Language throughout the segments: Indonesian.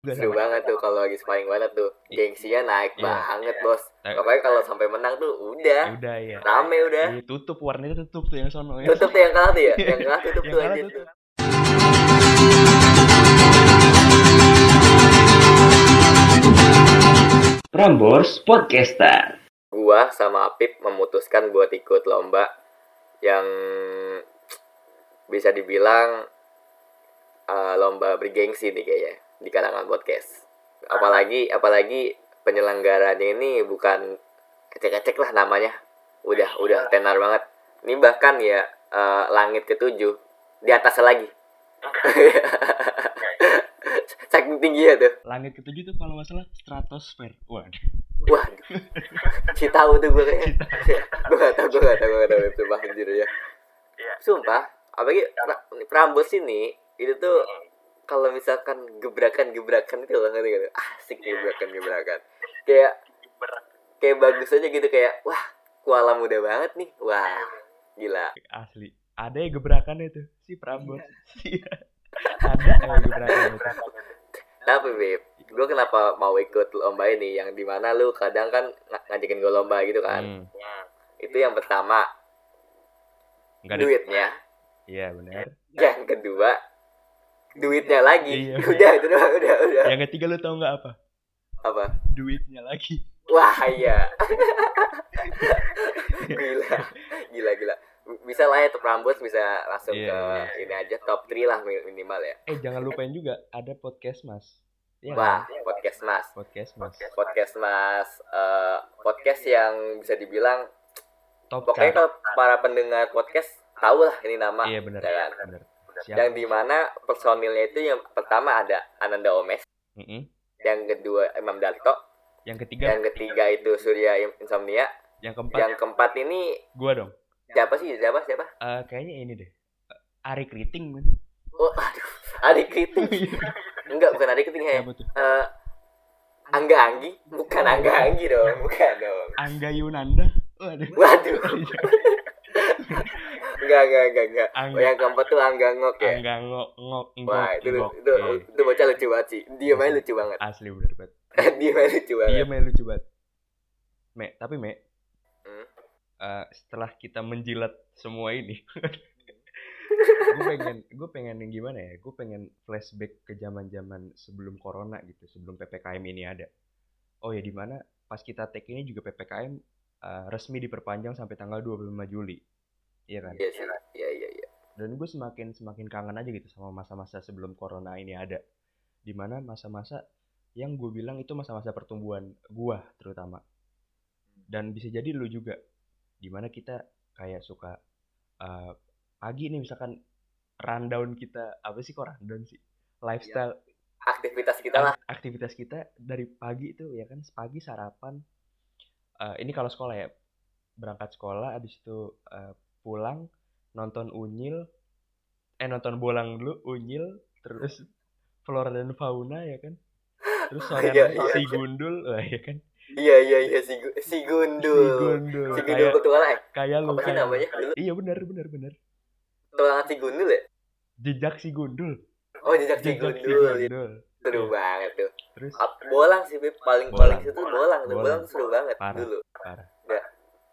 Juga Seru sama. banget tuh kalau lagi sparring banget tuh. Gengsinya naik Iya. banget, Bos. Nah, Pokoknya kalau sampai menang tuh udah. udah ya. Rame udah. Iya, tutup warnanya tutup tuh yang sono ya. Tutup tuh yang kalah tuh ya. Yang kalah tutup Yang tuh kalah anjir tutup. tuh. Prambors Podcaster. Gua sama Apip memutuskan buat ikut lomba yang bisa dibilang eh, lomba bergengsi nih kayaknya di kalangan podcast. Apalagi apalagi penyelenggaranya ini bukan kecek-kecek lah namanya. Udah udah tenar banget. Ini bahkan ya eh, langit ketujuh di atasnya lagi. Saking tinggi ya tuh. Langit ketujuh tuh kalau nggak salah stratosfer. Waduh. Wah, si tahu tuh gue kayaknya. gue gak tau, gue gak tau, gue gak tau itu bah anjir ya. Sumpah, apalagi pra- Prambos ini itu tuh kalau misalkan gebrakan-gebrakan itu loh ngerti gak? tuh? Asik gebrakan-gebrakan. Kayak kayak bagus aja gitu kayak wah kuala muda banget nih. Wah, gila. Asli. Ada ya gebrakannya tuh si Prambors. Iya. Ada ya gebrakannya. Tapi Beb, gue kenapa mau ikut lomba ini yang di mana lu kadang kan ng- ngajakin gue lomba gitu kan. Hmm. Itu yang pertama Enggak duitnya. Iya benar. Yang kedua duitnya lagi. Iya. Udah itu doang, udah udah. Yang ketiga lu tau nggak apa? Apa? Duitnya lagi. Wah iya. gila, gila gila. Bisa lah ya tuh Prambors bisa langsung Iya, ke iya. ini aja top 3 lah mi- minimal ya. Eh jangan lupain juga ada podcast mas. Iya Wah, kan? podcast Mas. Podcast mas. Podcast Mas eh, podcast yang bisa dibilang Top pokoknya kalau para pendengar podcast tahu lah ini nama. Iya benar. ya kan? Benar. Siap. Yang di mana personilnya itu yang pertama ada Ananda Omes, Mm-mm. yang kedua Imam Darto, Yang ketiga, yang ketiga itu Surya Insomnia, yang keempat, yang keempat ini gua dong. siapa sih siapa siapa Eh, kayaknya ini deh. Eh, Ari Kriting men. oh aduh adik kriting enggak bukan adik kriting ya? Eh, Angga Anggi bukan Angga Anggi dong bukan dong Angga Yunanda. Waduh. waduh enggak enggak enggak enggak Angga. oh, yang keempat tuh Angga Ngok ya Angga ngok ngok ngok. wah itu ngok. itu Iya. itu bocah lucu banget sih dia main lucu banget Asli bener banget. dia main lucu banget main lucu banget. Me, tapi Me, Hmm. eh, setelah kita menjilat semua ini, gue pengen, gue pengen yang gimana ya? Gue pengen flashback ke zaman-zaman sebelum corona gitu, sebelum ppkm ini ada. Oh ya, di mana pas kita take ini juga ppkm eh, resmi diperpanjang sampai tanggal 25 Juli, iya kan? iya sih iya iya iya. Dan gue semakin semakin kangen aja gitu sama masa-masa sebelum corona ini ada. Di mana masa-masa yang gue bilang itu masa-masa pertumbuhan gua terutama. Dan bisa jadi lu juga. Di mana kita kayak suka uh, pagi nih misalkan rundown kita. Apa sih kok rundown sih? Lifestyle. Aktivitas kita lah. Ak- aktivitas kita dari pagi itu ya kan? Pagi sarapan. Eh, ini kalau sekolah ya. Berangkat sekolah abis itu eh, pulang nonton unyil eh nonton bolang dulu unyil terus flora dan fauna ya kan? Terus sore Iya, iya. si gundul wah, ya kan? Iya iya iya si, si si Gundul. Gundul si Gundul kayak petualang eh? kayak lu kayak- namanya? Dulu iya benar benar benar. Petualangan si Gundul ya? Jejak si gundul. Oh jejak si jejak si Gundul. gundul. Seru Iya. banget tuh. Terus? Bolang sih paling Bolang. paling situ bolang tuh. Bolang. seru banget Parah. dulu. parah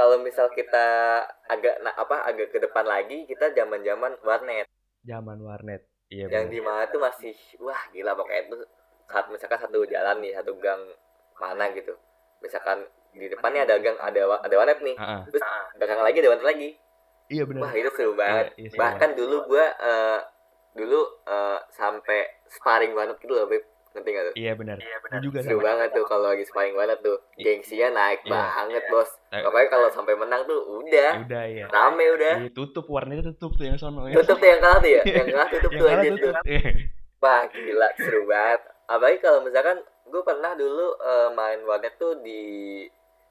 kalau misal kita agak nah, apa agak ke depan lagi kita zaman zaman warnet. Zaman warnet. Iya yang di mana tuh masih wah gila pokoknya itu saat misalkan satu jalan nih satu gang mana gitu. Misalkan di depannya ada gang ada ada warnet nih. Ah, ah. terus belakang lagi ada warnet lagi. Iya benar wah itu seru banget. Iya, iya, bahkan dulu gua eh, dulu eh, sampai sparring banget gitu loh Beb. Ngerti gak tuh Iya benar. Gue juga seru banget tuh kalau lagi sparring banget tuh gengsinya naik Iya. banget bos Eh, pokoknya kalau sampai menang tuh udah Udah ya. rame udah Iya, tutup warnanya tutup tuh yang sono ya. tutup tuh yang kalah tuh ya yang kalah tutup Yang tuh aja tuh tutup. Iya. wah gila seru banget apalagi kalau misalkan gue pernah dulu eh, main warnet tuh di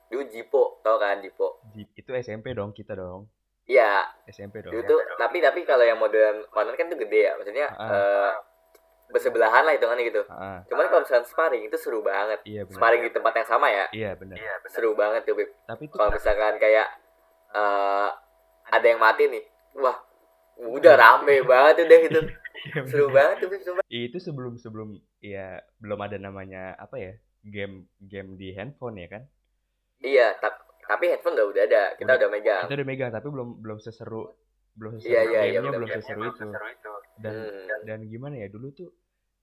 dulu Jipo tau kan Jipo Ji- Itu SMP dong kita dong. iya SMP dong. dulu tuh tapi tapi kalau yang modern warnet kan tuh gede ya maksudnya Ah. eh, bersebelahan lah hitungannya gitu Ah, cuman kalau misalkan sparring itu seru banget iya benar. sparring di tempat yang sama ya Iya benar. seru banget tuh Beb. Tapi itu kalau misalkan kayak eh ada yang mati nih wah udah rame banget udah gitu Iya, seru bener. banget tuh Bib, sumpah itu sebelum sebelum ya belum ada namanya apa ya game game di handphone ya kan iya tap- tapi handphone udah udah ada kita Udah. udah megang kita udah megang tapi belum belum seseru belum seseru Iya, iya, iya, gamenya bener, belum bener. seseru itu dan Hmm. dan gimana ya dulu tuh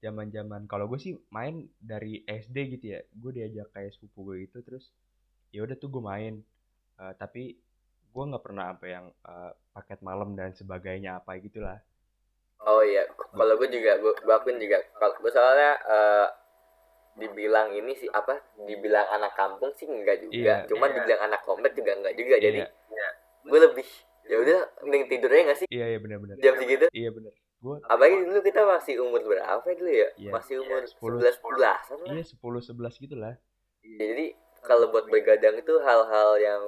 zaman zaman kalau gue sih main dari SD gitu ya gue diajak kayak sepupu gue gitu terus ya udah tuh gue main Eh, tapi gue nggak pernah apa yang eh, paket malam dan sebagainya apa gitulah Oh iya, kalau gue juga, gue, gue akuin juga. Kalau gue soalnya eh, dibilang ini sih apa? Dibilang anak kampung sih enggak juga. Iya. Cuman dibilang anak komplek juga enggak juga. Jadi Iya. gue lebih ya udah mending tidurnya nggak sih iya iya benar-benar jam segitu. iya benar gue Apalagi dulu kita masih umur berapa dulu ya? Iya. Masih umur Sepuluh. 11 belasan lah. iya sepuluh sebelas gitu lah Jadi kalau buat begadang itu hal-hal yang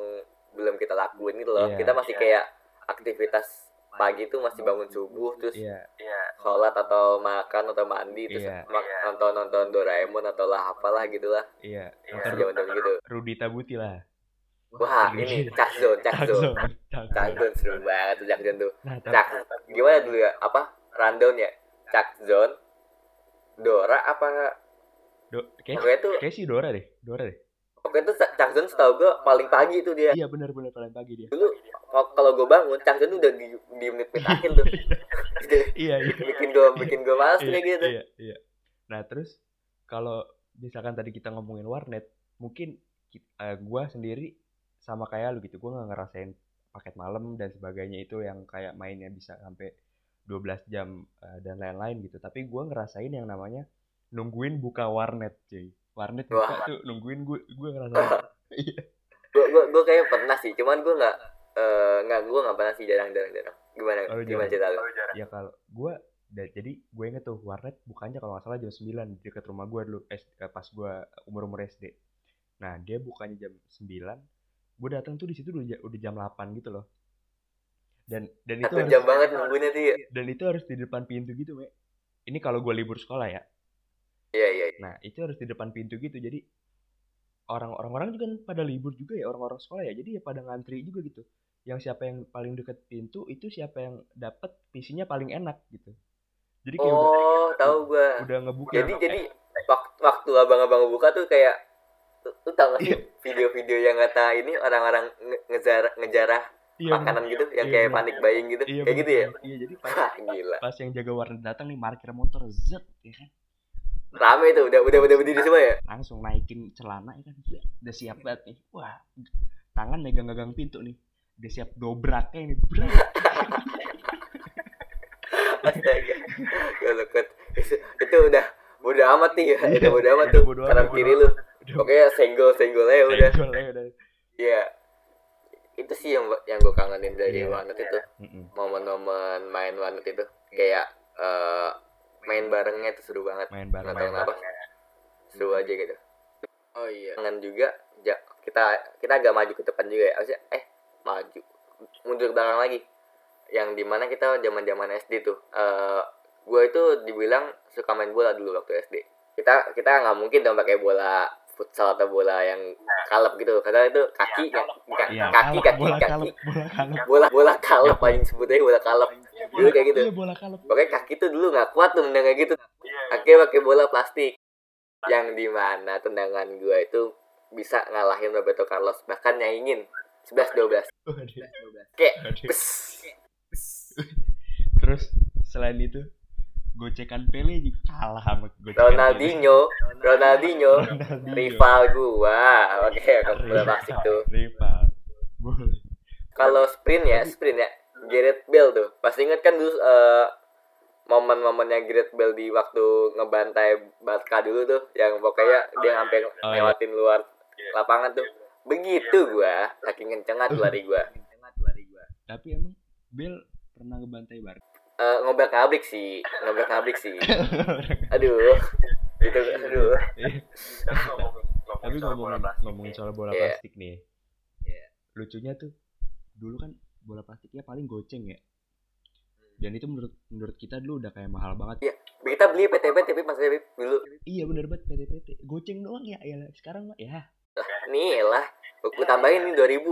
belum kita lakuin gitu loh. Iya. Kita masih kayak aktivitas pagi tuh masih bangun subuh terus iya sholat atau makan atau mandi terus Iya. mak- nonton nonton Doraemon atau lah apalah gitulah iya zaman gitu Rudi Tabuti lah wah ini Cak Zone Cak Zone Cak Zone. Seru banget tuh Cak Zone tuh. Nah Cak gimana dulu ya? Apa? Rundown ya? Cak Zone Dora apa? Do, kayak, pokoknya tuh kayak sih Dora deh Dora deh. Pokoknya tuh Cak Zone setahu gue paling pagi tuh dia. Iya benar benar paling pagi dia. Dulu kalau- kalau gue bangun Cak Zone udah di di menit menit akhir tuh. Iya iya. Bikin gue bikin gue males iya, kayak gitu. iya, iya. Nah terus kalau misalkan tadi kita ngomongin warnet, mungkin ki- eh, gua sendiri sama kayak lu gitu, gua nggak ngerasain paket malam dan sebagainya itu yang kayak mainnya bisa sampai 12 jam eh, dan lain-lain gitu. Tapi gua ngerasain yang namanya nungguin buka warnet, cuy. Warnet buka Wah. tuh nungguin gue gue ngerasain. Iya. gue gue gue kayak pernah sih cuman gue nggak eh, nggak gue nggak pernah sih jarang jarang jarang gimana Oh, gimana jarang. cerita lu ya kalau gue jadi gue inget tuh warnet bukanya kalau nggak salah jam 9 di dekat rumah gue dulu eh, pas gue umur umur SD nah dia bukanya jam 9 gue datang tuh di situ udah, udah jam 8 gitu loh. Dan dan itu harus, jam banget nunggunya tuh ya? Dan itu harus di depan pintu gitu me ini kalau gue libur sekolah ya. Iya iya iya. nah itu harus di depan pintu gitu. Jadi orang orang juga pada libur juga ya orang-orang sekolah ya. Jadi ya pada ngantri juga gitu. Yang siapa yang paling deket pintu itu siapa yang dapat PC-nya paling enak gitu. Jadi kayak udah oh tahu gue udah ngebuka jadi jadi waktu, waktu abang-abang buka tuh kayak lu, tau gak sih Iya. video-video yang kata ini orang-orang nge- ngejar ngejarah iya, makanan gitu yang Iya, kayak bener. panik buying gitu iya, kayak gitu ya? bener. iya jadi pas, gila. pas yang jaga warnet datang nih parkir motor zet ya kan? Rame tuh udah udah udah berdiri semua ya? Langsung naikin celana ya kan? Udah siap banget nih. Wah tangan megang-megang pintu nih. Udah siap dobraknya nih brak astaga itu udah udah amat nih ya. Iya, udah udah amat tuh kanan kiri lu. Pokoknya senggol senggol aja udah Senggol ya udah Iya. Itu sih yang yang gue kangenin dari Iya. warnet itu. Momen-momen main warnet itu kayak eh, main barengnya itu seru banget. main bareng Nggak tahu kenapa. Seru aja gitu. Oh iya. Kangen juga ja- kita kita agak maju ke depan juga ya. Maksudnya eh maju. Mundur ke belakang lagi. Yang di mana kita zaman-zaman SD tuh. Eh gue itu dibilang suka main bola dulu waktu SD. Kita kita nggak mungkin dong pakai bola futsal atau bola yang kalep gitu. Karena itu kaki ka- ka- Iya, kaki kalep, kaki bola kaki. kalep, bola kalep. bola. Bola kalep paling sebutnya bola kalep. Dulu kayak gitu. Iya, bola kalep. pokoknya kaki tuh dulu nggak kuat tuh nendang kayak gitu. Akhirnya pakai bola plastik. Yang di mana tendangan gua itu bisa ngalahin Roberto Carlos bahkan nyaingin. 11 12 Waduh, kayak. Terus selain itu gocekan Pele juga kalah sama gocekan Ronaldinho Ronaldinho Pele. Ronaldinho. rival gua oke bola plastik tuh Rival. Boleh. kalau sprint ya sprint ya Gareth Bale tuh pasti inget kan dulu eh, momen-momennya Gareth Bale di waktu ngebantai Barca dulu tuh yang pokoknya dia sampai Oh, iya. lewatin luar lapangan tuh begitu gua saking kencengan tuh lari gua Tapi emang Bel pernah ngebantai Barca. Eh, ngobrak sih ngobrak ngabrik sih aduh itu aduh Tapi ngomongin ngomongin soal bola Iya. plastik nih. Iya. Lucunya tuh dulu kan bola plastiknya paling goceng ya. Dan itu menurut menurut kita dulu udah kayak mahal banget. kita beli PTP tapi pas PTP dulu Iya bener banget PT-PT. Goceng doang ya. Ya sekarang mah ya. nih lah gua tambahin nih 2000